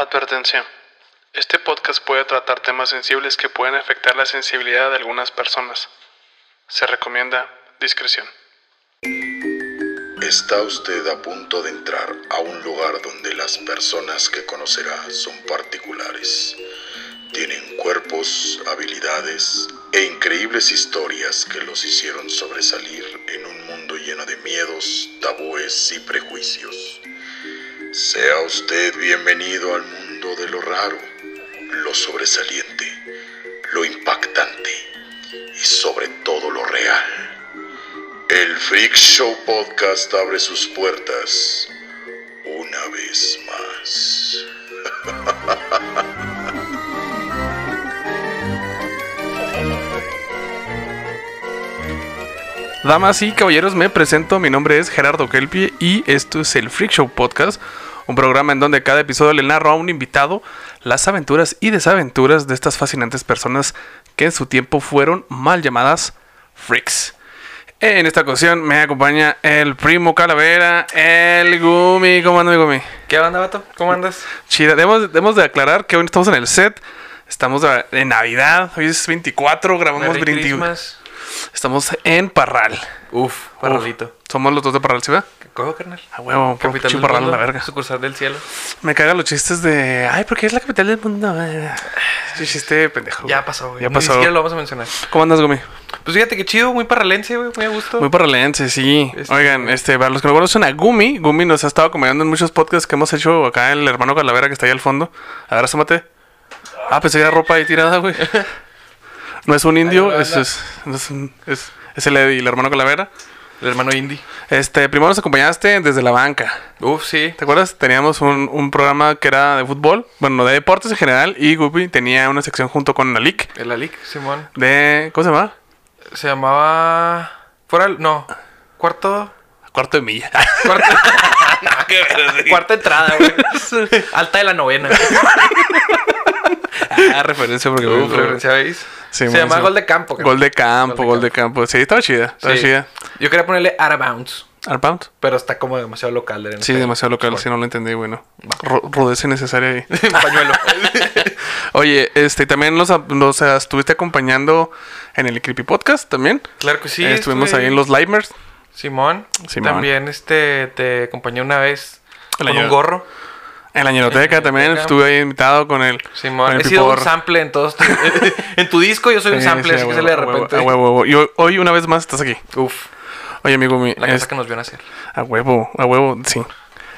Advertencia. Este podcast puede tratar temas sensibles que pueden afectar la sensibilidad de algunas personas. Se recomienda discreción. Está usted a punto de entrar a un lugar donde las personas que conocerá son particulares. Tienen cuerpos, habilidades e increíbles historias que los hicieron sobresalir en un mundo lleno de miedos, tabúes y prejuicios. Sea usted bienvenido al mundo de lo raro, lo sobresaliente, lo impactante y sobre todo lo real. El Freak Show Podcast abre sus puertas una vez más. Damas y caballeros, me presento. Mi nombre es Gerardo Kelpie y esto es el Freak Show Podcast, un programa en donde cada episodio le narro a un invitado las aventuras y desaventuras de estas fascinantes personas que en su tiempo fueron mal llamadas freaks. En esta ocasión me acompaña el primo Calavera, el Gumi. ¿Cómo anda mi Gumi? ¿Qué onda, vato? ¿Cómo andas? Chida, debemos, debemos de aclarar que hoy estamos en el set. Estamos en Navidad, hoy es 24, grabamos Merry 20 Christmas. Estamos en Parral. Uf, parralito. Uf, somos los dos de Parral, ¿sí cojo, carnal? A huevo, Capital del Parral mundo, la verga. Sucursal del cielo. Me cagan los chistes de. Ay, porque es la capital del mundo. Ese chiste pendejo. Ya pasó, güey. Ya Ni pasó. siquiera lo vamos a mencionar. ¿Cómo andas, Gumi? Pues fíjate que chido, muy parralense, güey. Muy a gusto. Muy parralense, sí. Este- Oigan, este, para los que no conocen a Gumi, Gumi nos ha estado acompañando en muchos podcasts que hemos hecho acá, el hermano Calavera que está ahí al fondo. A ver, asómate. Ah, pensé que era ropa ahí tirada, güey. No es un indio, es, es, es, es- es el Eddie, el hermano Calavera. El hermano indie. Este, primero nos acompañaste desde la banca. Uf, sí. ¿Te acuerdas? Teníamos un, un programa que era de fútbol, bueno, de deportes en general, y Guppy tenía una sección junto con Nalik El Alic, Simón. de. ¿Cómo se llama? Se llamaba. Fuera. el- No. Cuarto. Cuarto de milla. Cuarto. Cuarta entrada, güey. Alta de la novena. ah, referencia porque. Uf, referencia, ¿veis? Sí, Se man, llama sí. Gol de Campo. Gol de campo, gol de campo. Sí, estaba chida, estaba Sí. chida. Yo quería ponerle Out of Bounds. ¿Outbound? Pero está como demasiado local. de Sí, demasiado local, si no lo entendí, bueno. Rudeza innecesaria ahí. Pañuelo. Oye, este, también nos, nos eh, estuviste acompañando en el Creepy Podcast también. claro que sí. Eh, Estuvimos estuve ahí en los Limers. Simón. Simón. También este te acompañé una vez El con año- un gorro. En la ñeroteca En la también ñeroteca. estuve ahí invitado con el. Simón. con el He sido un sample en todos. tu- en tu disco yo soy un sample, sí, así que huevo, sale de repente. A huevo, a huevo. Y hoy, una vez más estás aquí. Uf. Oye, amigo mío. La es- casa que nos vio nacer. A huevo, a huevo, sí.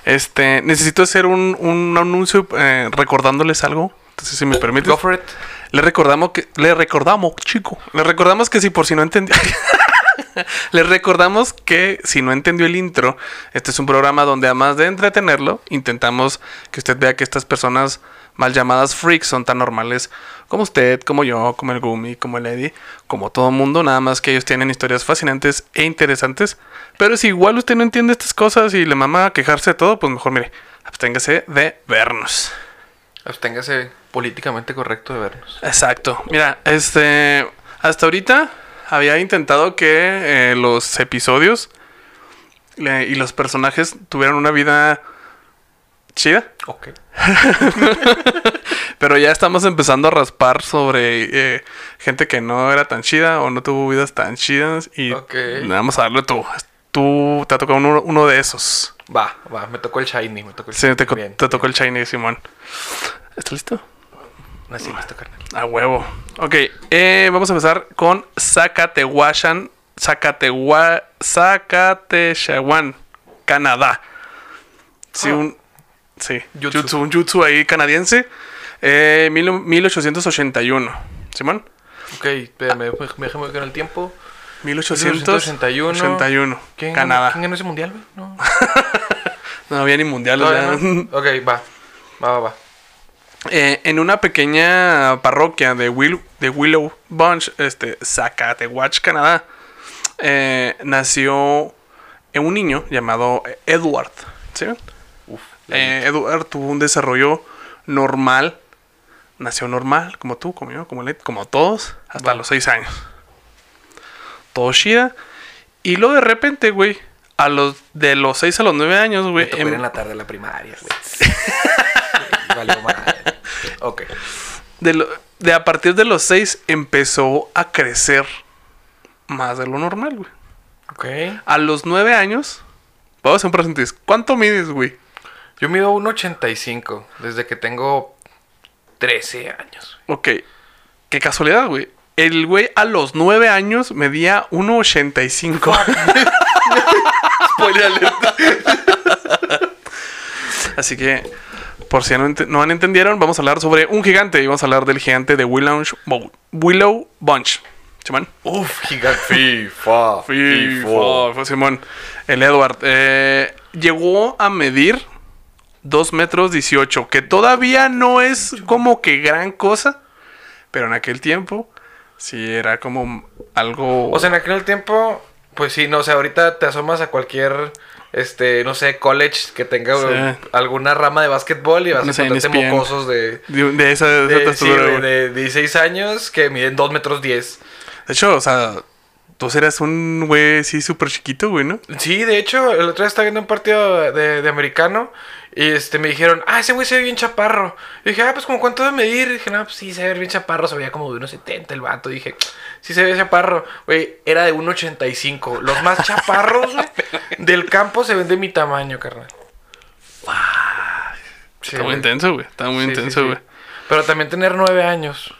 Este, necesito hacer un, un anuncio eh, recordándoles algo. Entonces, si me permites. Go for it. Le recordamos que. Le recordamos, chico. Le recordamos que si por si no entendió. Le recordamos que si no entendió el intro, este es un programa donde además de entretenerlo, intentamos que usted vea que estas personas mal llamadas freaks son tan normales como usted, como yo, como el Gumi, como el Eddie, como todo mundo, nada más que ellos tienen historias fascinantes e interesantes. Pero si igual usted no entiende estas cosas y le mama quejarse de todo, pues mejor mire, absténgase de vernos. Absténgase políticamente correcto de vernos. Exacto. Mira, este. Hasta ahorita había intentado que eh, los episodios eh, y los personajes tuvieran una vida chida. Ok. Pero ya estamos empezando a raspar sobre eh, gente que no era tan chida o no tuvo vidas tan chidas. Y vamos a darle tú. Tú te ha tocado uno, uno de esos. Va, va. Me tocó el shiny. Me tocó el Sí, shiny. te, co- Bien, te tocó el Shiny, Simón. ¿Estás listo? Nací listo, carnal. A huevo. Ok, eh, vamos a empezar con Zacatewashan, Zacatewa, Zacatechawan, Canadá. Sí, Ah. un. Sí, Jutsu. jutsu, un jutsu ahí canadiense. Eh, mil- 1881. ¿Simón? Ok, espérame, me déjame ver con el tiempo. 1881. 1881. ¿Quién Canadá. Ganó, ¿Quién ganó ese mundial? No. No había ni mundiales. Todavía ya. no. Ok, va. Va, va, va. Eh, en una pequeña parroquia de, Will- de Willow Bunch, este, Zacatewatch, Canadá, eh, nació un niño llamado Edward. ¿sí? Uf. Eh, Edward tuvo un desarrollo normal. Nació normal, como tú, como yo, como, Led, como todos, hasta los seis años. Todo chida. Y luego de repente, güey, a los de los 6 a los 9 años, Me güey, tocó en la tarde a la primaria, güey. De, lo- de a partir de los 6 empezó a crecer más de lo normal, güey. Ok. A los 9 años, vamos a hacer un paréntesis. ¿Cuánto mides, güey? Yo mido 1.85 desde que tengo 13 años. Ok. Qué casualidad, güey. El güey a los 9 años medía 1.85. Spoiler. Así que, por si no, ent- no entendieron, vamos a hablar sobre un gigante. Y vamos a hablar del gigante de Willow, Willow Bunch. Simón. Uf, gigante. FIFA. FIFA, fue Simón. El Edward. eh, llegó a medir 2 metros 18. Que todavía no es como que gran cosa. Pero en aquel tiempo, sí era como algo. O sea, en aquel tiempo, pues sí, no sé, ahorita te asomas a cualquier, este, no sé, college que tenga Sí. alguna rama de básquetbol y vas No a encontrarte mocosos de, de, de esa, de de, sí, de 16 años que miden 2 metros 10. De hecho, o sea, tú eras un güey así súper chiquito, güey, ¿no? Sí, de hecho, el otro día estaba viendo un partido de, de americano y este me dijeron, ah, ese güey se ve bien chaparro. Y dije, ah, pues como cuánto debe medir. Y dije, no, pues sí, se ve bien chaparro, se veía como de unos 70 el vato. Y dije, sí se ve chaparro. Güey, era de 1.85. Los más chaparros, güey, del campo se ven de mi tamaño, carnal. Sí, Está muy intenso, güey. Está muy Sí, intenso, sí. güey. Pero también tener 9 años.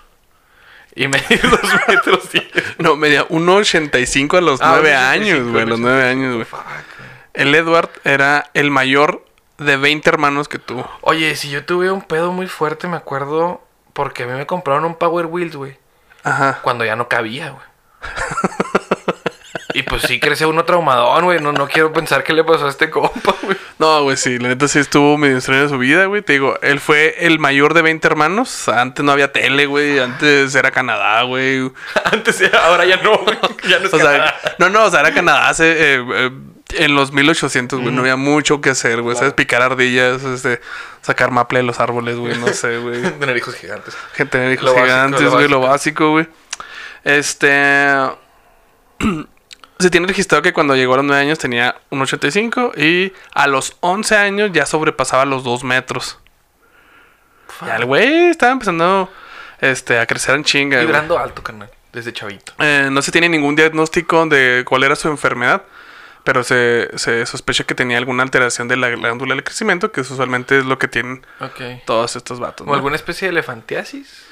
Y medir 2 metros 10. No, medía 1.85 a los Ah, 9 1.85, años, güey. A los 9 años, güey. El Edward era el mayor de 20 hermanos que tuvo. Oye, si yo tuve un pedo muy fuerte, me acuerdo, porque a mí me compraron un Power Wheels, güey, Ajá. cuando ya no cabía, güey. y pues sí crece uno traumadón, güey. No, no quiero pensar qué le pasó a este compa, güey. No, güey, sí. La neta sí estuvo medio extraño su vida, güey. Te digo, él fue el mayor de 20 hermanos. Antes no había tele, güey. Antes era Canadá, güey. Antes era, ahora ya no, güey. Ya no es O sea, no, no, o sea, era Canadá hace, eh, eh, en los 1800, güey. No había mucho que hacer, güey. ¿Sabes? Picar ardillas, este, sacar maple de los árboles, güey. No sé, güey. Tener hijos gigantes. Gente de hijos Lo gigantes, güey. Lo básico. güey. Este. Se tiene registrado que cuando llegó a los 9 años tenía un 85 y a los 11 años ya sobrepasaba los 2 metros. Ya el güey estaba empezando este, a crecer en chinga. Vibrando alto, carnal. Desde chavito. Eh, no se tiene ningún diagnóstico de cuál era su enfermedad, pero se, se sospecha que tenía alguna alteración de la glándula del crecimiento, que usualmente es lo que tienen todos estos vatos. ¿O ¿no? alguna especie de elefantiasis?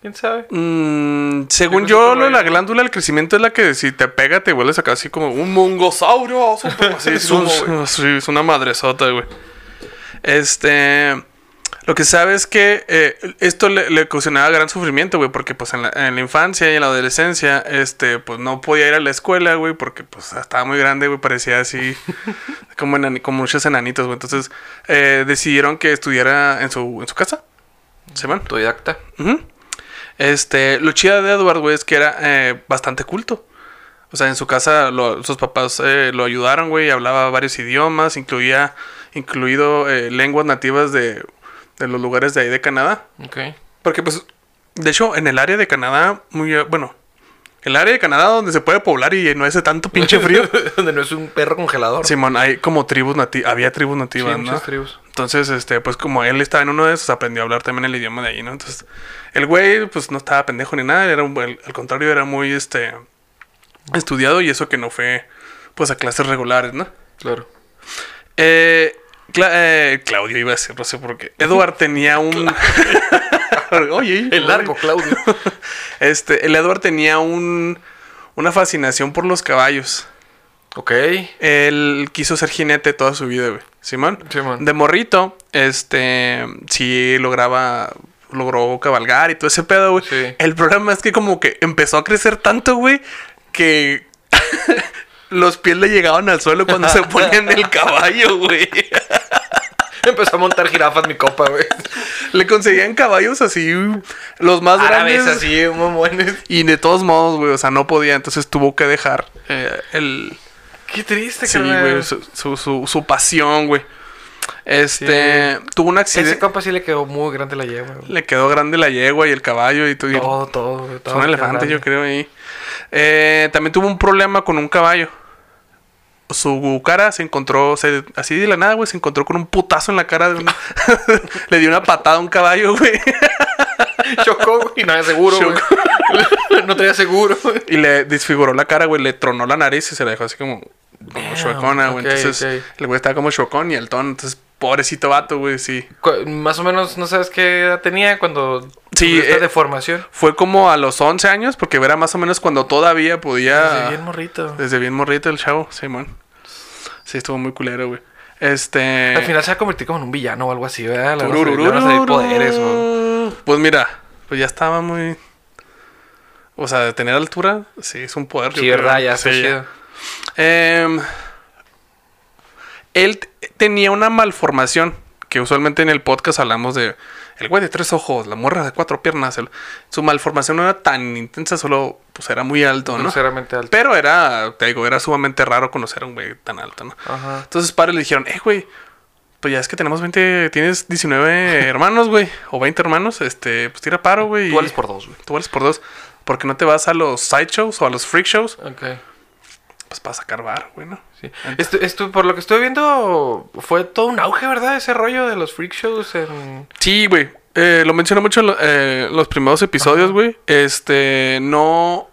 ¿Quién sabe? Mm, según yo, lo la glándula del crecimiento es la que si te pega te vuelves acá así como un mongosaurio. súper- así, es, un- es una madresota, güey. Este... Lo que sabe es que eh, esto le, le ocasionaba gran sufrimiento, güey, porque pues en la, en la infancia y en la adolescencia, este, pues no podía ir a la escuela, güey, porque pues estaba muy grande, güey, parecía así como, enani- como muchos enanitos, güey. Entonces eh, decidieron que estudiara en su, en su casa. ¿Se van? Autodidacta. Este, lo chido de Edward, güey, es que era eh, bastante culto. O sea, en su casa lo- sus papás eh, lo ayudaron, güey, hablaba varios idiomas, incluía, incluido eh, lenguas nativas de, de los lugares de ahí de Canadá. Ok. Porque, pues, de hecho, en el área de Canadá, muy, bueno, el área de Canadá donde se puede poblar y no hace tanto pinche frío. Donde no es un perro congelador. Simón, hay como tribus nativas, había tribus Sí, nativas, ¿no? muchas tribus. Entonces, este, pues como él estaba en uno de esos, aprendió a hablar también el idioma de ahí, ¿no? Entonces, el güey, pues no estaba pendejo ni nada, era un, al contrario, era muy, este, estudiado y eso que no fue, pues a clases regulares, ¿no? Claro. Eh, Cla- eh, Claudio iba a decir, no sé por qué. Edward tenía un... Oye, El largo, Claudio. Este, el Edward tenía un, una fascinación por los caballos. ok. Él quiso ser jinete toda su vida, güey. Simón. Simón. De morrito, este, sí lograba, logró cabalgar y todo ese pedo, güey. Sí. El problema es que como que empezó a crecer tanto, güey, que los pies le llegaban al suelo cuando se ponía en el caballo, güey. Empezó a montar jirafas mi copa, güey. Le conseguían caballos así, los más Árabes grandes. así, mamones. Y de todos modos, güey, o sea, no podía, entonces tuvo que dejar eh, el... Qué triste, Sí, güey, su, su, su, su pasión, güey. Este, tuvo un Ese accidente. compa sí le quedó muy grande la yegua, güey. Le quedó grande la yegua y el caballo y todo. Todo, todo, es todo un elefante, grande. yo creo, ahí. Eh, también tuvo un problema con un caballo. Su cara se encontró, se- así de la nada, güey, se encontró con un putazo en la cara. De un- Le dio una patada a un caballo, güey. Chocó, güey, y no había seguro, güey. no tenía seguro. güey. Y le disfiguró la cara, güey. Le tronó la nariz y se la dejó así como, como Damn, chuecona, güey. Entonces, ok. el güey estaba como chocón y el tono. Entonces, pobrecito vato, güey, sí. Más o menos, ¿no sabes qué edad tenía cuando Sí, esta eh, deformación? Fue como a los 11 años, porque era más o menos cuando todavía podía. Desde bien morrito. Desde bien morrito el chavo, Simón. Sí, estuvo muy culero, güey. Este. Al final se va a convertir como en un villano o algo así, ¿verdad? Le van a salir- Tururururu. le van a salir poderes o... Pues mira, pues ya estaba muy. O sea, de tener altura, sí, es un poder. Sí. ¿verdad? Ya Sí, chido. Em, él tenía una malformación que usualmente en el podcast hablamos de el güey de tres ojos, la morra de cuatro piernas. el- su malformación no era tan intensa, solo pues era muy alto, ¿no? Groseramente alto. Pero era, te digo, era sumamente raro conocer a un güey tan alto, ¿no? Ajá. Entonces padres le dijeron, eh, güey, pues ya es que tenemos 20, tienes 19 hermanos, güey, o 20 hermanos, este, pues tira paro, güey. Tú vales por dos, güey. Tú vales por dos. ¿Por qué no te vas a los sideshows o a los freak shows? Ok. Pues para sacar bar, güey, ¿no? Sí. Esto, esto, por lo que estoy viendo, fue todo un auge, ¿verdad? Ese rollo de los freak shows en... Sí, güey. Eh, lo mencioné mucho en lo- eh, los primeros episodios, güey. Este, no...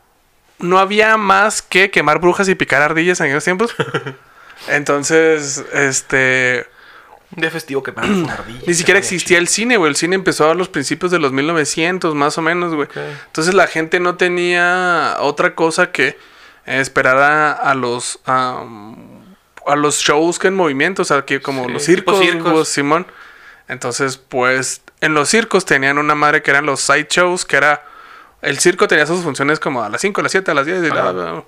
No había más que quemar brujas y picar ardillas en aquellos tiempos. Entonces, este... Un día festivo que. Ni siquiera existía el cine, güey. El cine empezó a los principios de los 1900, más o menos, güey. Entonces la gente no tenía otra cosa que esperar a, a los am, a los shows que en movimiento, o sea, que como Sí, los circos, circos. Simón. Entonces, pues en los circos tenían una madre que eran los side shows, que era el circo tenía sus funciones como a las 5, a las 7, a las 10 y bla.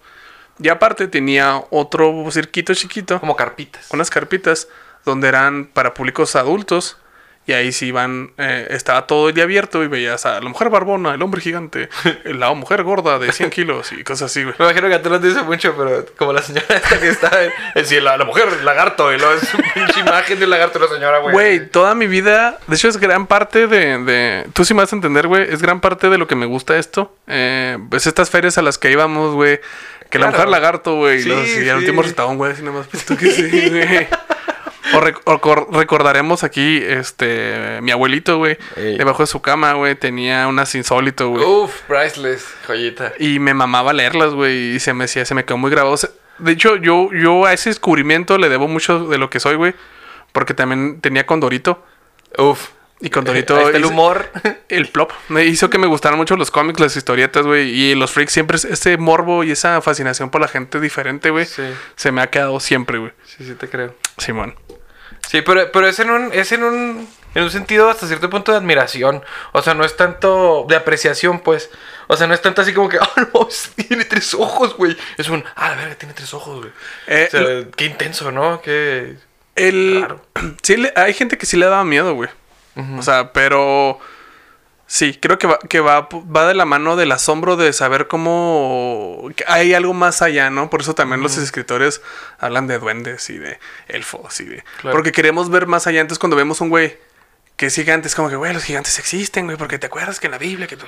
Y aparte tenía otro cirquito chiquito Como carpitas. unas carpitas donde eran para públicos adultos y ahí sí iban, eh, estaba todo el día abierto y veías a la mujer barbona, el hombre gigante, la mujer gorda de 100 kilos y cosas así, güey. Me imagino que a tú no te dice mucho, pero como la señora esta que está en sí, la, la mujer, el lagarto, y luego es pinche imagen de un lagarto y la señora, güey. Güey, toda mi vida, de hecho es gran parte de, de tú sí me vas a entender, güey, es gran parte de lo que me gusta esto. Eh, pues estas ferias a las que íbamos, güey, que la mujer lagarto, güey, Sí, y luego, sí, sí. al último un güey así nomás, pues tú que sí, güey. O, rec- o cor- recordaremos aquí, este, mi abuelito, güey, Ey. debajo de su cama, güey, tenía unas insólito, güey. Uf, priceless, joyita. Y me mamaba leerlas, güey, y se me, decía- se me quedó muy grabado. De hecho, yo, yo a ese descubrimiento le debo mucho de lo que soy, güey, porque también tenía Condorito. Uf. Y Condorito... Ahí está el humor. el plop. Me hizo que me gustaran mucho los cómics, las historietas, güey. Y los freaks siempre, es- ese morbo y esa fascinación por la gente diferente, güey. Sí. Se me ha quedado siempre, güey. Sí, sí te creo. Simón. Sí, pero, pero es en un, es en un, en un sentido hasta cierto punto de admiración. O sea, no es tanto de apreciación, pues. O sea, no es tanto así como que, ah, no, tiene tres ojos, güey. Es un, ah, la verga, tiene tres ojos, güey. Eh, o sea, qué intenso, ¿no? Qué... El... Claro. Sí, hay gente que sí le daba miedo, güey. O sea, pero... Sí, creo que va, que va, va de la mano del asombro de saber cómo hay algo más allá, ¿no? Por eso también los escritores hablan de duendes y de elfos y de... Claro. Porque queremos ver más allá. Entonces cuando vemos un güey que es gigante, es como que, güey, los gigantes existen, güey, porque te acuerdas que en la Biblia, que... tú-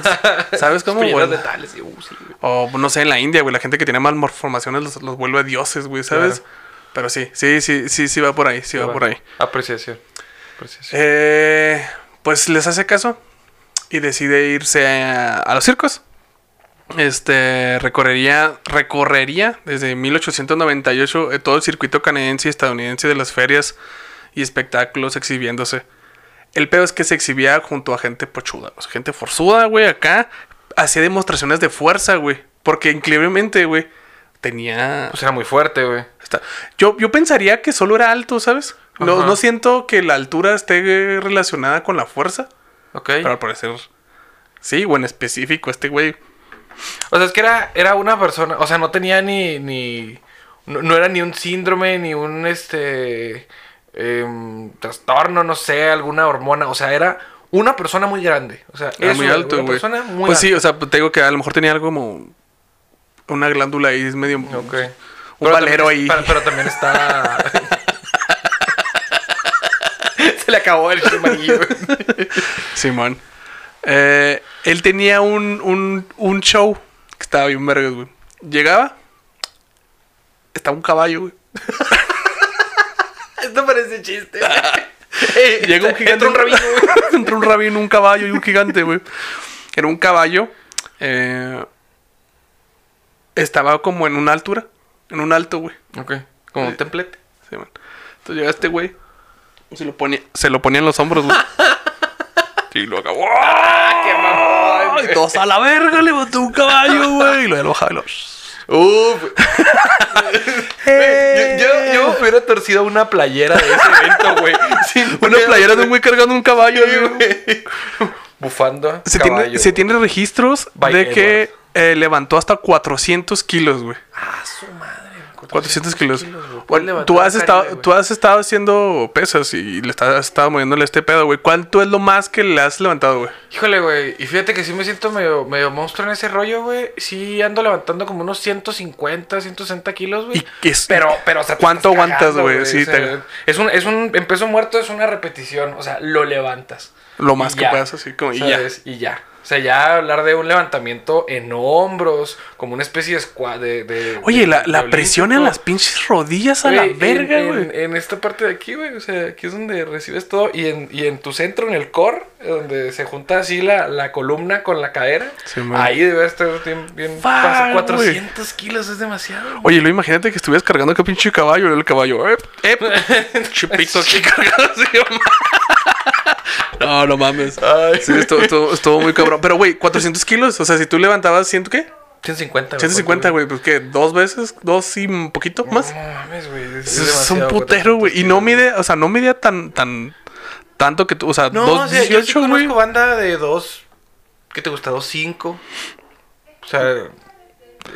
¿Sabes cómo, güey? Y, uh, sí, güey. O no sé, en la India, güey, la gente que tiene malformaciones los, los vuelve dioses, güey, ¿sabes? Claro. Pero sí, sí, sí, sí, sí va por ahí, sí va por ahí. Apreciación. Apreciación. Eh, pues les hace caso y decide irse a, a los circos. Este recorrería, recorrería desde 1898 eh, todo el circuito canadiense y estadounidense de las ferias y espectáculos exhibiéndose. El peor es que se exhibía junto a gente pochuda, o sea, gente forzuda, güey, acá. Hacía demostraciones de fuerza, güey. Porque increíblemente, güey, tenía Pues era muy fuerte, güey. Yo, yo pensaría que solo era alto, ¿sabes? No, Ajá. no siento que la altura esté relacionada con la fuerza. Ok. Pero al parecer. Sí, o en específico, este güey. O sea, es que era, era una persona, o sea, no tenía ni, ni, no, no era ni un síndrome, ni un, este, em, trastorno, no sé, alguna hormona, o sea, era una persona muy grande, o sea, Era eso, muy alto, una persona muy Pues sí, o sea, te digo que a lo mejor tenía algo como. Una glándula ahí, es medio. Ok. Un Pero valero ahí. Pero también está... Se le acabó el amarillo. güey. Simón. Eh, él tenía un, un, un show que estaba bien vergas, güey. Llegaba. Estaba un caballo, güey. Esto parece chiste. Llega un gigante. Entra un rabino, güey. Entra un rabino, un caballo y un gigante, güey. Era un caballo. eh, estaba como en una altura. En un alto, güey. Ok. Como un templete. Sí, man. Entonces llega este güey. Se lo ponía, se lo ponía en los hombros, güey. Y lo acabó. ¡Qué mamón! Y todos a la verga levantó un caballo, güey. Y lo bajaba y lo. Uf. Yo, yo, yo me hubiera torcido una playera de ese evento, güey. Una playera de un güey cargando un caballo, güey. Bufando. Se, caballo, tiene, se tiene registros By de que eh, levantó hasta 400 kilos, güey. Ah, su madre. 400 kilos. güey. Bueno, tú, has estado, tú has estado haciendo pesas y le estás, has estado moviéndole este pedo, güey. ¿Cuánto es lo más que le has levantado, güey? Híjole, güey. Y fíjate que sí me siento medio, medio monstruo en ese rollo, güey. Sí ando levantando como unos 150, 160 kilos, güey. Pero, pero, o sea, ¿Cuánto aguantas, güey? Sí, o sea, te- Es un, es un, en peso muerto es una repetición. O sea, lo levantas. Lo más que puedas, así como, y ya. ¿sabes? Y ya. O sea, ya hablar de un levantamiento en hombros, como una especie de de... de- Oye, de- la, la presión en las pinches rodillas a la Güey, en- verga, en, esta parte de aquí, güey. O sea, aquí es donde recibes todo. Y en, y en tu centro, en el core, donde se junta así la, la columna con la cadera. Sí, ahí debe estar bien. bien Fuck, pasa- güey. 400 kilos es demasiado. Oye, lo imagínate que estuvieras cargando aquel pinche caballo, el caballo, eh, chupito aquí cargado así, No, no mames. Ay, Sí, estuvo, estuvo- estuvo muy cabrón. Pero, güey, 400 kilos. O sea, si tú levantabas, ¿ciento qué? 150, güey. 150, güey. Pues, ¿qué? ¿Dos veces? ¿Dos y un poquito más? No mames, güey. Es, un putero, 400 güey. Y no mide, o sea, no medía tan, tan, tanto que tú, o sea, No, o sea, yo sí 2.18, güey. banda de dos. ¿Qué te gusta? 2.5. O sea,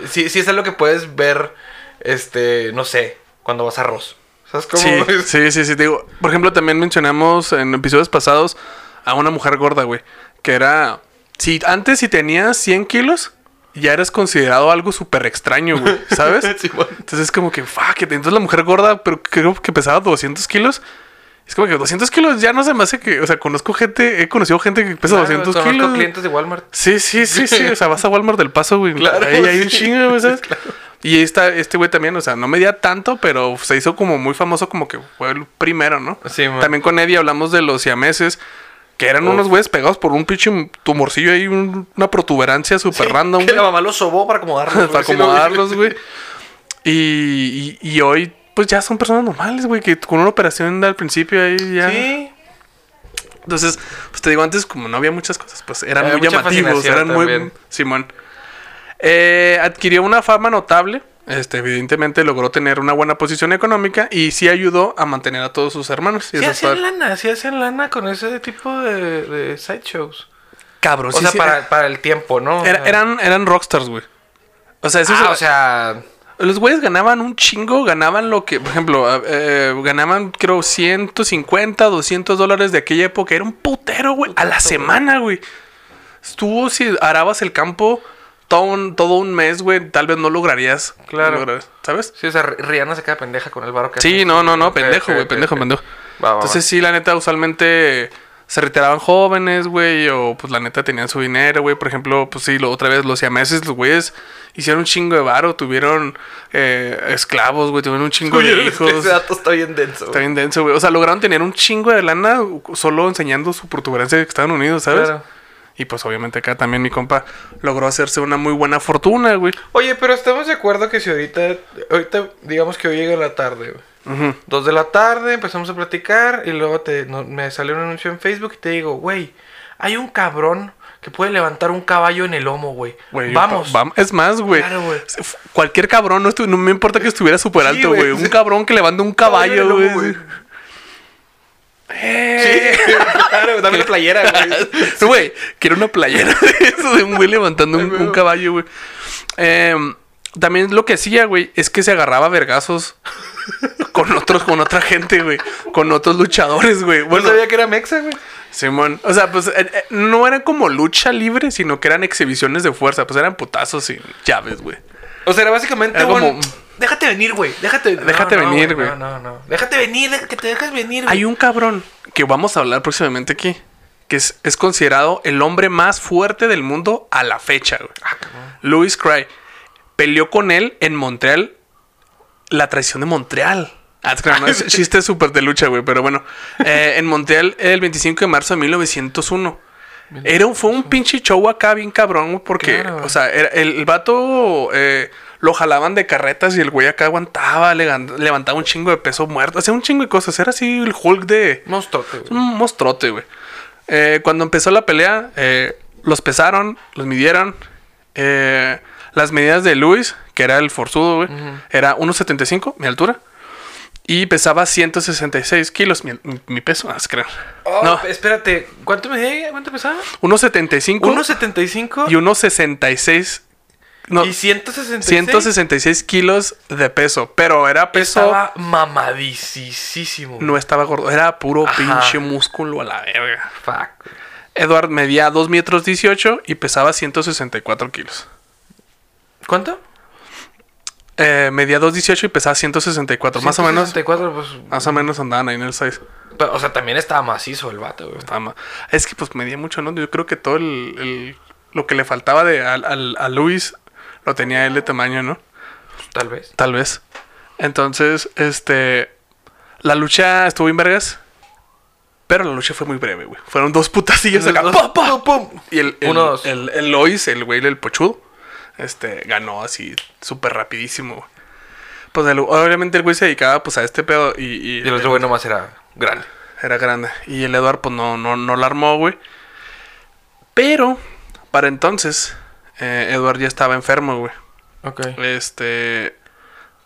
sí, sí es algo que puedes ver, este, no sé, cuando vas a arroz. ¿Sabes cómo? Sí, es? sí, sí, sí. te Digo, por ejemplo, también mencionamos en episodios pasados a una mujer gorda, güey. Que era. Si antes, si tenías 100 kilos, ya eres considerado algo súper extraño, güey. ¿Sabes? Entonces es como que, fuck, it. entonces la mujer gorda, pero creo que pesaba 200 kilos. Es como que 200 kilos ya no se me hace que. O sea, conozco gente, he conocido gente que pesa Claro, 200 conozco kilos. clientes de Walmart. Sí, sí, sí, sí. O sea, vas a Walmart del Paso, güey. Claro, Ahí hay un sí. chingo, ¿sabes? Y ahí está este güey también, o sea, no medía tanto, pero se hizo como muy famoso como que fue el primero, ¿no? Sí, man. También con Eddie hablamos de los siameses, que eran Uf. unos güeyes pegados por un pinche tumorcillo ahí, un- una protuberancia súper random, Que la mamá los sobó para acomodarlos. para acomodarlos, güey. Y, y, y hoy, pues ya son personas normales, güey, que con una operación al principio ahí ya... Sí. Entonces, pues te digo, antes como no había muchas cosas, pues eran Había muy llamativos, eran muy... Simón. Eh, adquirió una fama notable, este, evidentemente logró tener una buena posición económica y sí ayudó a mantener a todos sus hermanos. Y Sí hacían lana, sí hacían lana con ese tipo de, de sideshows. Cabrón, O sí, sea, sí, para, para el tiempo, ¿no? Era- eran, eran rockstars, güey. O sea, eso Ah, es- o sea... Los güeyes ganaban un chingo, ganaban lo que, por ejemplo, eh, ganaban creo 150, 200 dólares de aquella época. Era un putero, güey, a la semana, güey. Estuvo, si arabas el campo todo un, todo un mes, güey, tal vez no lograrías. Claro. ¿Sabes? Sí, o sea, Rihanna se queda pendeja con el varo que Sí, hace. no, no, no, pendejo, güey, pendejo, pendejo. Va, va, va. Entonces sí, la neta, usualmente se retiraban jóvenes, güey, o pues la neta tenían su dinero, güey. Por ejemplo, pues sí, lo, otra vez los siameses, los güeyes hicieron un chingo de varo, tuvieron eh, esclavos, güey, tuvieron un chingo de hijos. Ese dato está bien denso. Está bien denso, güey. O sea, lograron tener un chingo de lana solo enseñando su protuberancia de Estados Unidos, ¿sabes? Claro. Y pues obviamente acá también mi compa logró hacerse una muy buena fortuna, güey. Oye, pero estamos de acuerdo que si ahorita, ahorita digamos que hoy llega la tarde, güey. Ujú. Dos de la tarde, empezamos a platicar y luego te, no- me salió un anuncio en Facebook y te digo, güey, hay un cabrón que puede levantar un caballo en el lomo, güey. Güey, Vamos. va- Es más, güey. Claro, güey. Cualquier cabrón, no, no me importa que estuviera súper alto, güey. Un cabrón que levanta un caballo, güey. güey. Eh. Sí, claro, dame la playera, güey. Güey, quiero una playera de eso, de un güey levantando un, un caballo, güey. Em, también lo que hacía, güey, es que se agarraba vergazos con otros, con otra gente, güey. Con otros luchadores, güey. No Bueno, sabía que era mexa, güey. Simón. O sea, pues eh, eh, no eran como lucha libre, sino que eran exhibiciones de fuerza. Pues eran putazos y llaves, güey. O sea, era básicamente Era un... Déjate venir, güey. Déjate, Déjate no, no, venir, güey. No, no, no. Déjate venir, que te dejes venir, güey. Hay un cabrón que vamos a hablar próximamente aquí. Que es, es considerado el hombre más fuerte del mundo a la fecha, güey. Ah, cabrón. Louis Cry. Peleó con él en Montreal. La traición de Montreal. Ah, no, es chiste súper de lucha, güey. Pero bueno, eh, en Montreal, el 25 de marzo de 1901. Era un, fue un pinche show acá bien cabrón, güey, porque, Claro. o sea, era- el, el vato eh, lo jalaban de carretas y el güey acá aguantaba, levantaba un chingo de peso muerto, hacía un chingo de cosas. Era así el Hulk de. Monstruote, güey. Un monstruote, güey. Eh, cuando empezó la pelea, eh, los pesaron, los midieron. eh, las medidas de Luis, que era el forzudo, güey, era 1.75, mi altura. Y pesaba 166 kilos, mi, peso, se crean. Oh, no, espérate. ¿Cuánto medía? ¿Cuánto pesaba? 1.75 1.75 y 1.66. No, y 166. 166 kilos de peso. Pero era peso. Estaba mamadicísimo. No estaba gordo, era puro Ajá. pinche músculo a la verga. Fuck. Edward medía 2 metros 18 y pesaba 164 kilos. ¿Cuánto? Eh, medía 2.18 y pesaba 164. Más o menos. 164, pues. Más o menos andaban ahí en el 6. pero, o sea, también estaba macizo el vato, güey. Es que pues medía mucho, ¿no? Yo creo que todo el, el- lo que le faltaba de al- a Luis lo tenía él de tamaño, ¿no? Tal vez. Tal vez. Entonces, este. La lucha estuvo en vergas. Pero la lucha fue muy breve, güey. Fueron dos putacillos acá. Dos- ¡pa, pa! pum, pum. Y el, el, Uno, dos. el, el Lois, el güey del pochudo, este, ganó así súper rapidísimo. güey. Pues el- obviamente el güey se dedicaba pues a este pedo y, y Y el otro güey nomás era grande. era grande. Y el Eduard pues no, no, no la armó, güey. Pero, para entonces, eh, Eduard ya estaba enfermo, güey. Ok. Este,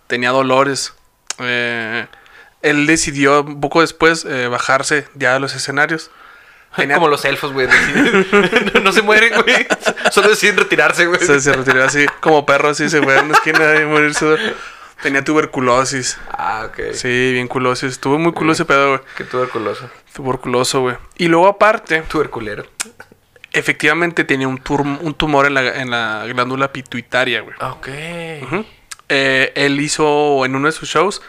tenía dolores. Eh, él decidió un poco después eh, bajarse ya de los escenarios. Tenía- Como los elfos, güey. no, no se mueren, güey. Solo deciden retirarse, güey. Se, se retiró así, como perro, así se fue a una esquina de morirse. Tenía tuberculosis. Ah, ok. Sí, bien culosis. Estuvo muy culo ese pedo, güey. Qué tuberculoso. Tuberculoso, güey. Y luego, aparte, Tuberculero. Efectivamente tenía un, un tumor en la, en la glándula pituitaria, güey. Ah, Ok. Eh, él hizo en uno de sus shows,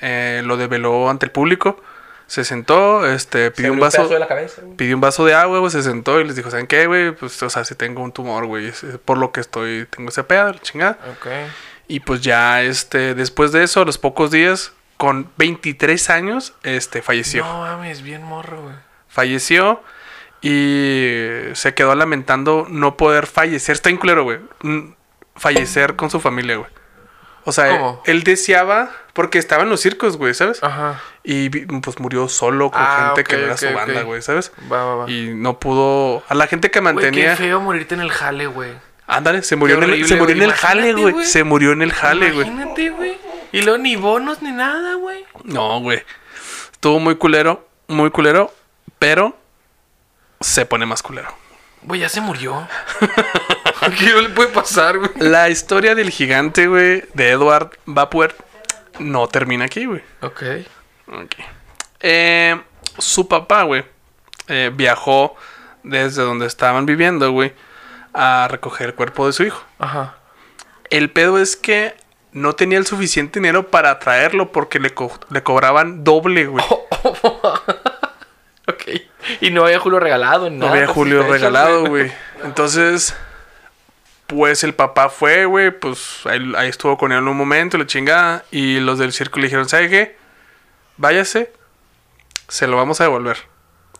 eh, lo develó ante el público. Se sentó, este, pidió un vaso. de la cabeza, güey. pidió un vaso de agua, güey, se sentó y les dijo, ¿saben qué, güey? Pues, o sea, si tengo un tumor, güey, es por lo que estoy, tengo ese pedo, la chingada. Ok. Y pues ya, este, después de eso, a los pocos días, con 23 años, este, falleció. No mames, bien morro, güey. Falleció y se quedó lamentando no poder fallecer. Está en culero, güey. Mm, Fallecer con su familia, güey. O sea, él deseaba, porque estaba en los circos, güey, ¿sabes? Ajá. Y pues murió solo con Ah, gente que no era su banda, güey, ¿sabes? Va, va, va. Y no pudo. A la gente que Güey, mantenía. qué feo morirte en el jale, güey. Ándale, se murió, en el, se murió en el jale, güey. Se murió en el jale, güey. Imagínate, güey. Y luego ni bonos ni nada, güey. No, güey. Estuvo muy culero, muy culero, pero se pone más culero. Güey, ya se murió. ¿Qué no le puede pasar, güey? La historia del gigante, güey, de Edward Vapor, no termina aquí, güey. Ok. Ok. Eh, su papá, güey, eh, viajó desde donde estaban viviendo, güey, a recoger el cuerpo de su hijo. Ajá. El pedo es que no tenía el suficiente dinero para traerlo porque le, co- le cobraban doble, güey. Ok. Y no había Julio regalado, ni No nada. había Julio regalado, güey. Entonces, pues el papá fue, güey, pues ahí, ahí estuvo con él un momento, la chingada. Y los del circo le dijeron, ¿sabe qué? Váyase, se lo vamos a devolver.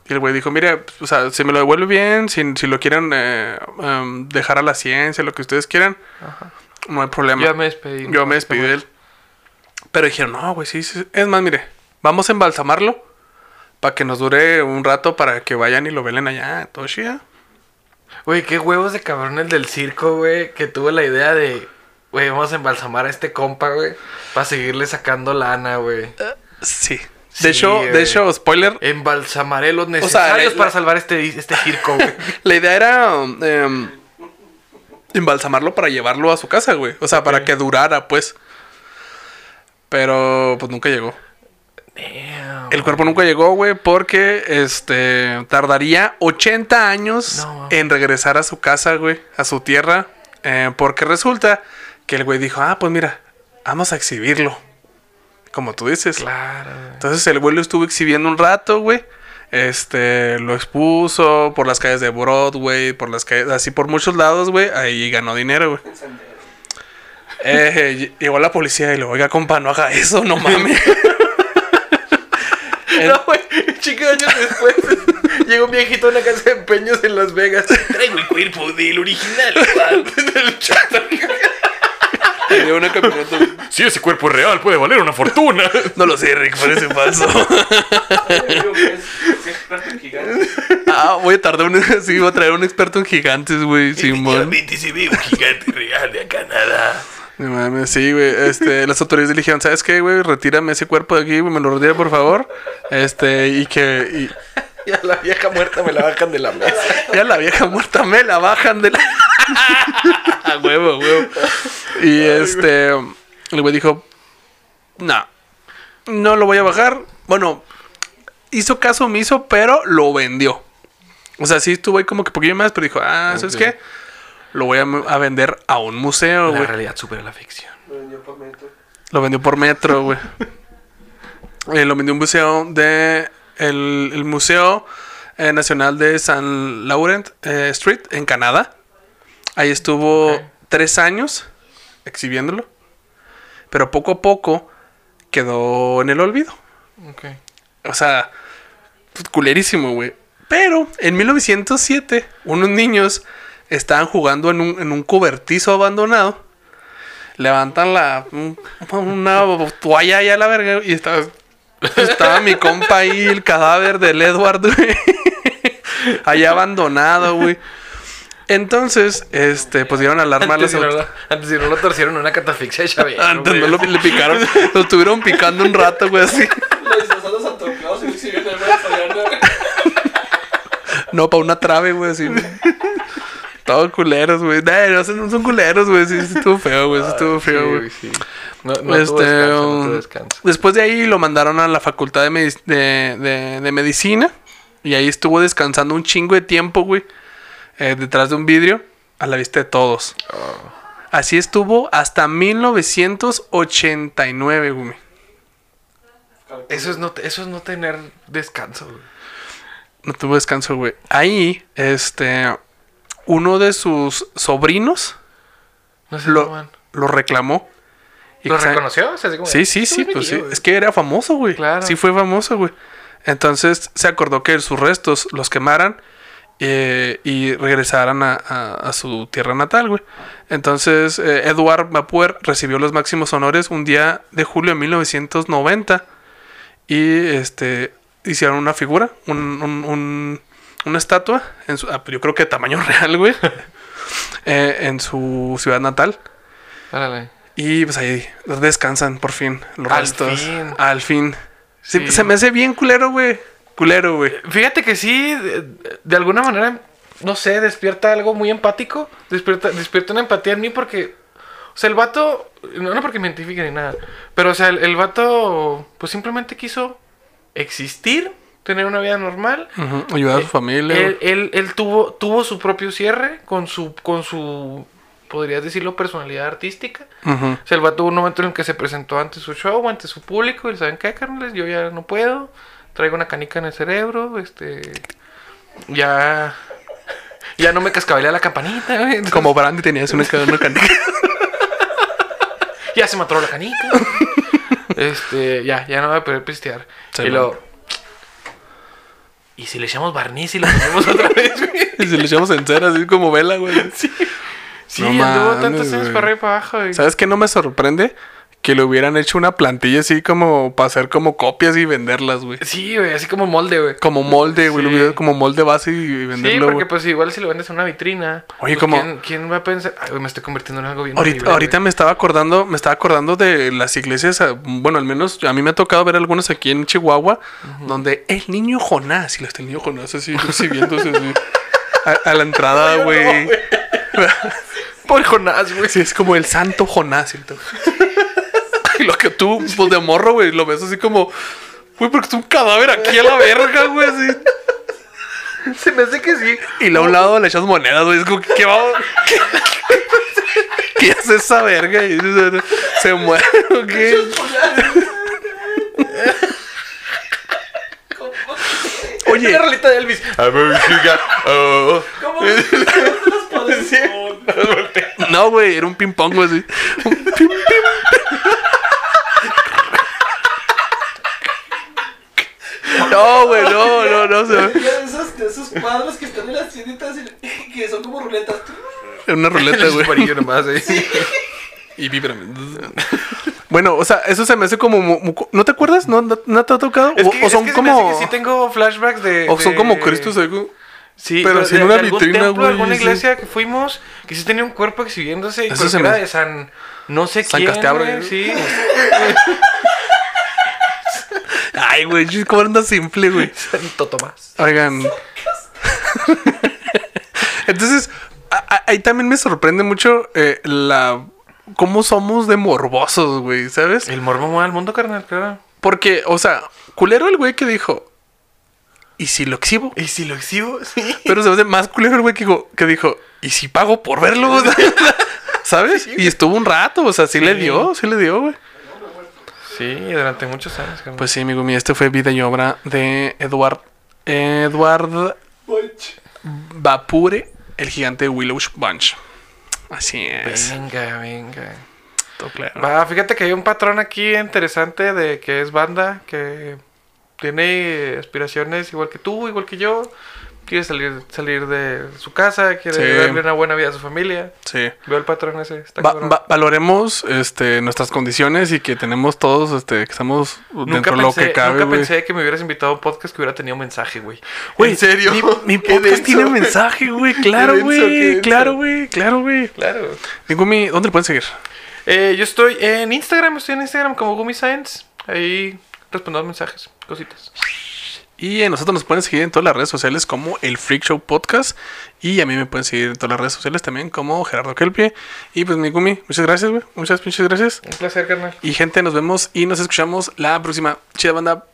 Y el güey dijo, mire, o sea, si me lo devuelve bien, si, si lo quieren eh, em, dejar a la ciencia, lo que ustedes quieran, no hay problema. Ya me despedí. Yo me despedí de él. Pero dijeron, no, güey, sí, sí. Es más, mire, vamos a embalsamarlo para que nos dure un rato para que vayan y lo velen allá, todo chida. Güey, qué huevos de cabrón el del circo, güey, que tuvo la idea de, güey, vamos a embalsamar a este compa, güey, para seguirle sacando lana, güey. Sí. Sí, De hecho, de hecho, spoiler, Embalsamaré los sea, necesarios la- para salvar este, este circo, güey. la idea era um, em, embalsamarlo para llevarlo a su casa, güey. O sea, para que durara, pues. Pero, pues nunca llegó. Damn. El cuerpo nunca llegó, güey, porque este tardaría 80 años No, en regresar a su casa, güey, a su tierra. eh, porque resulta que el güey dijo, ah, pues mira, vamos a exhibirlo. Como tú dices. Claro. Entonces el güey lo estuvo exhibiendo un rato, güey. Este, lo expuso por las calles de Broadway, por las calles, así por muchos lados, güey. Ahí ganó dinero, güey. Eh, ll- llegó la policía y le oiga, compa, no haga eso, no mames. No, güey, chico, años después llegó un viejito a una casa de empeños en Las Vegas. Traigo el cuerpo del original. Del chato. Tenía una camioneta. Si ese cuerpo es real, puede valer una fortuna. No lo sé, Rick, parece falso. ah, voy a tardar un... Sí, voy a traer un experto en gigantes, güey, Simón. se ve un gigante real de acá nada. No mames, sí, güey. Este, las autoridades le dijeron, ¿sabes qué, güey? Retírame ese cuerpo de aquí, güey, me lo retira, por favor. Este, y que... y- Y a la vieja muerta me la bajan de la mesa. Ya la vieja muerta me la bajan de la. A huevo, huevo. Y este. El güey dijo: No, no lo voy a bajar. Bueno, hizo caso omiso, pero lo vendió. O sea, sí estuvo ahí como que poquillo más, pero dijo: Ah, ¿sabes qué? Lo voy a, a vender a un museo, La güey. realidad supera la ficción. Lo vendió por metro, güey. Eh, lo vendió un museo de. El, el Museo eh, Nacional de San Laurent eh, Street en Canadá. Ahí estuvo tres años exhibiéndolo. Pero poco a poco quedó en el olvido. Ok. O sea, culerísimo, güey. Pero en 1907, unos niños estaban jugando en un, en un cobertizo abandonado. Levantan la un- una toalla allá a la verga y estaba, estaba mi compa ahí, el cadáver del Edward, güey. Allá abandonado, güey. Entonces, este, pues dieron alarma a Antes, las no, auto- lo- antes si no lo torcieron en una catafixia de Chabelo. Antes no lo, le picaron, lo estuvieron picando un rato, güey, así. No, para una trave, güey, así. Todos culeros, güey. Nah, no, son, culeros, güey. Sí, sí estuvo feo, güey. Sí estuvo Sí, feo, güey. sí. No, no tuvo Este, descanso, no tuvo um, descanso. después de ahí lo mandaron a la facultad de, medic- de, de- de medicina. Y ahí estuvo descansando un chingo de tiempo, güey. eh, detrás de un vidrio. A la vista de todos. Así estuvo hasta 1989, güey. Eso es, no, eso es no tener descanso, güey. No tuvo descanso, güey. Ahí, este. Uno de sus sobrinos No sé lo, reclamó. Y ¿Lo reconoció? O sea, así como, Sí, sí, "Este sí, pues sí. quiere, güey". Es que era famoso, güey. Claro. Sí fue famoso, güey. Entonces se acordó que sus restos los quemaran eh, y regresaran a, a- a su tierra natal, güey. Entonces eh, Edward Mapuer recibió los máximos honores un día de julio de 1990 y este hicieron una figura, un, un- un- una estatua, en su- ah, yo creo que de tamaño real, güey, eh, en su ciudad natal. Árale. Y pues ahí descansan por fin los Al restos. fin. Al fin. Sí, Sí. Se me hace bien culero, güey. Culero, güey. Fíjate que sí, de, de alguna manera, no sé, despierta algo muy empático. Despierta, despierta una empatía en mí porque, o sea, el vato, no, no porque me identifique ni nada, pero, o sea, el, el vato, pues simplemente quiso existir, tener una vida normal. Ayudar a su familia. Él, él, él tuvo, tuvo su propio cierre con su, con su, podrías decirlo, personalidad artística. Ujú. O sea, el vato tuvo un momento en el que se presentó ante su show, ante su público, y ¿saben qué, carnales? Yo ya no puedo, traigo una canica en el cerebro, este... Ya... Ya no me cascabelea la campanita, güey. Entonces, Como Brandy tenías una, una canica. Ya se mató la canica. este, ya, ya no voy a poder pistear. Y lo... ¿Y si le echamos barniz y lo ponemos otra vez, güey? y si le echamos en cera, así como vela, güey. Sí, No anduvo tantos años para arriba y para abajo. güey. ¿Sabes qué no me sorprende? Que le hubieran hecho una plantilla así como para hacer como copias y venderlas, güey. Sí, güey, así como molde, güey. Como molde, güey. Sí. Como molde base y Sí, venderlo, porque güey. pues igual si lo vendes en una vitrina. Oye, pues, como- ¿quién, quién va a pensar? Ay, güey, me estoy convirtiendo en algo bien Ahorita, horrible, ahorita güey. me estaba acordando, me estaba acordando de las iglesias, ah, bueno, al menos a mí me ha tocado ver algunos aquí en Chihuahua, donde el niño Jonás, y está el niño Jonás así recibiéndose así, a, a la entrada, güey. Por Jonás, güey. Sí, es como el santo Jonás. Todo. Y lo que tú, pues de morro, güey, lo ves así como, güey, porque es un cadáver aquí a la verga, güey, así. Se me hace que sí. Y a un lado le echas monedas, güey, es como, ¿qué va? ¿Qué, qué hace esa verga? Y dices, se muere, ¿o qué? Oye, La rolita de Elvis. A ver. Oh. Sí. no, güey, era un ping pong, güey, así. Un pim, No, güey, no, no, no. se ve. de esos, de esos cuadros que están en las tienditas y que son como ruletas. Una ruleta, güey. nomás, eh. Y vibra. Bueno, o sea, eso se me hace como. mu- mu- ¿No te acuerdas? ¿No, no, no te ha tocado? Es o, que, o son es que se me hace como. que sí tengo flashbacks de. O son de- como Cristos algo. Sí, pero sin una de algún vitrina, güey, alguna sí. iglesia que fuimos que sí tenía un cuerpo exhibiéndose y Eso se me- era de San no sé San quién, Castiabro, güey, ¿eh? sí. Ay, güey, chis, cómo anda simple, güey. Santo Tomás. Oigan. Entonces, ahí también me sorprende mucho eh, la. cómo somos de morbosos, güey, ¿sabes? El morbo mueve al mundo, carnal, claro. Porque, o sea, culero el güey que dijo. ¿Y si lo exhibo? ¿Y si lo exhibo? Sí. Pero se hace más culero el güey que, dijo- que dijo, ¿y si pago por verlo? ¿Sabes? Y estuvo un rato, o sea, sí, le dio, sí le dio, güey. Sí, durante muchos años. Pues sí, amigo mío, este fue vida y obra de Eduard, Edward Vapure, el gigante Willow Bunch. Así es. venga, venga. todo claro. Va, fíjate que hay un patrón aquí interesante de que es banda que tiene aspiraciones igual que tú, igual que yo. Quiere salir, salir de su casa, quiere Sí. darle una buena vida a su familia. Sí. Veo el patrón ese. Está Va- valoremos este, nuestras condiciones y que tenemos todos, este, que estamos Nunca, dentro de lo que cabe, nunca güey. pensé que me hubieras invitado a un podcast que hubiera tenido mensaje, güey. ¿En serio? Mi, podcast denso, tiene mensaje, güey. Claro, güey. Claro, güey. Claro, güey. Claro. Mi Gumi, ¿dónde le pueden seguir? Eh, yo estoy en Instagram, estoy en Instagram como Gumi Science. Ahí respondo mensajes, cositas. Y a nosotros nos pueden seguir en todas las redes sociales como el Freak Show Podcast. Y a mí me pueden seguir en todas las redes sociales también como Gerardo Kelpie. Y pues mi Gumi, muchas gracias, güey. Muchas pinches gracias. Un placer, carnal. Y gente, nos vemos y nos escuchamos la próxima. Chida banda.